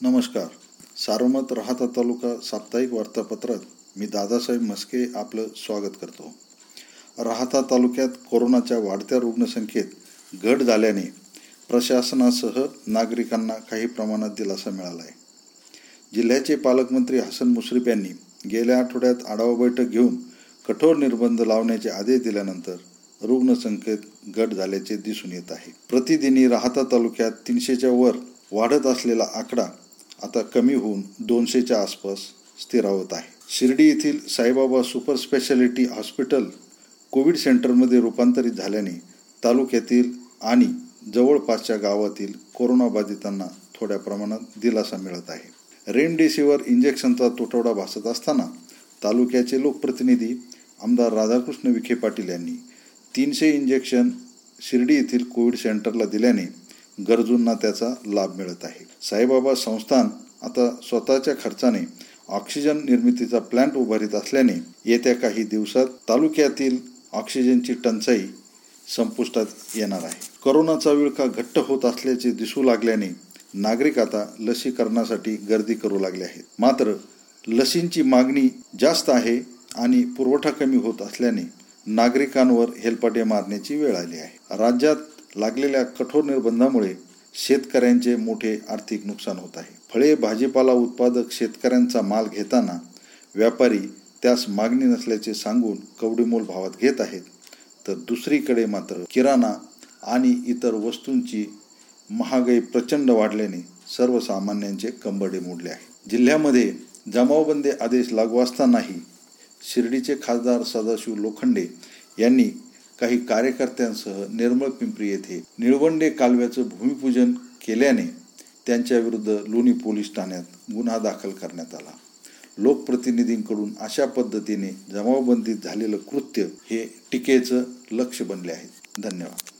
नमस्कार. सारोमत राहता तालुका साप्ताहिक वार्तापत्रात मी दादासाहेब म्हस्के आपलं स्वागत करतो. राहता तालुक्यात कोरोनाच्या वाढत्या रुग्णसंख्येत घट झाल्याने प्रशासनासह नागरिकांना काही प्रमाणात दिलासा मिळाला आहे जिल्ह्याचे पालकमंत्री हसन मुश्रीफ यांनी गेल्या आठवड्यात आढावा बैठक घेऊन कठोर निर्बंध लावण्याचे आदेश दिल्यानंतर रुग्णसंख्येत घट झाल्याचे दिसून येत आहे. प्रतिदिनी राहता तालुक्यात तीनशेच्या वर वाढत असलेला आकडा आता कमी होऊन दोनशेच्या आसपास स्थिरावत आहे. शिर्डी येथील Saibaba super speciality hospital Covid सेंटरमध्ये रूपांतरित झाल्याने तालुक्यातील आणि जवळपासच्या गावातील कोरोनाबाधितांना थोड्या प्रमाणात दिलासा मिळत आहे. रेमडेसिवीर इंजेक्शनचा तुटवडा भासत असताना तालुक्याचे लोकप्रतिनिधी आमदार राधाकृष्ण विखे पाटील यांनी तीनशे इंजेक्शन शिर्डी येथील कोविड सेंटरला दिल्याने गरजूंना त्याचा लाभ मिळत आहे. साईबाबा संस्थान आता स्वतःच्या खर्चाने ऑक्सिजन निर्मितीचा प्लांट उभारीत असल्याने येत्या काही दिवसात तालुक्यातील ऑक्सिजनची टंचाई संपुष्टात येणार आहे. कोरोनाचा विळखा घट्ट होत असल्याचे दिसू लागल्याने नागरिक आता लसीकरणासाठी गर्दी करू लागले आहेत. मात्र लसींची मागणी जास्त आहे आणि पुरवठा कमी होत असल्याने नागरिकांवर हेलपाटे मारण्याची वेळ आली आहे. राज्यात लागलेल्या कठोर निर्बंधामुळे शेतकऱ्यांचे मोठे आर्थिक नुकसान होत आहे. फळे भाजीपाला उत्पादक शेतकऱ्यांचा माल घेताना व्यापारी त्यास मागणी नसल्याचे सांगून कवडीमोल भावात घेत आहेत. तर दुसरीकडे मात्र किराणा आणि इतर वस्तूंची महागाई प्रचंड वाढल्याने सर्वसामान्यांचे कंबडे मोडले आहे जिल्ह्यामध्ये जमावबंदी आदेश लागू असतानाही शिर्डीचे खासदार सदाशिव लोखंडे यांनी काही कार्यकर्त्यांसह निर्मळ पिंपरी येथे निळवंडे कालव्याचं भूमिपूजन केल्याने त्यांच्याविरुद्ध लोणी पोलीस ठाण्यात गुन्हा दाखल करण्यात आला. लोकप्रतिनिधींकडून अशा पद्धतीने जमावबंदीत झालेलं कृत्य हे टीकेचं लक्ष बनले आहे. धन्यवाद.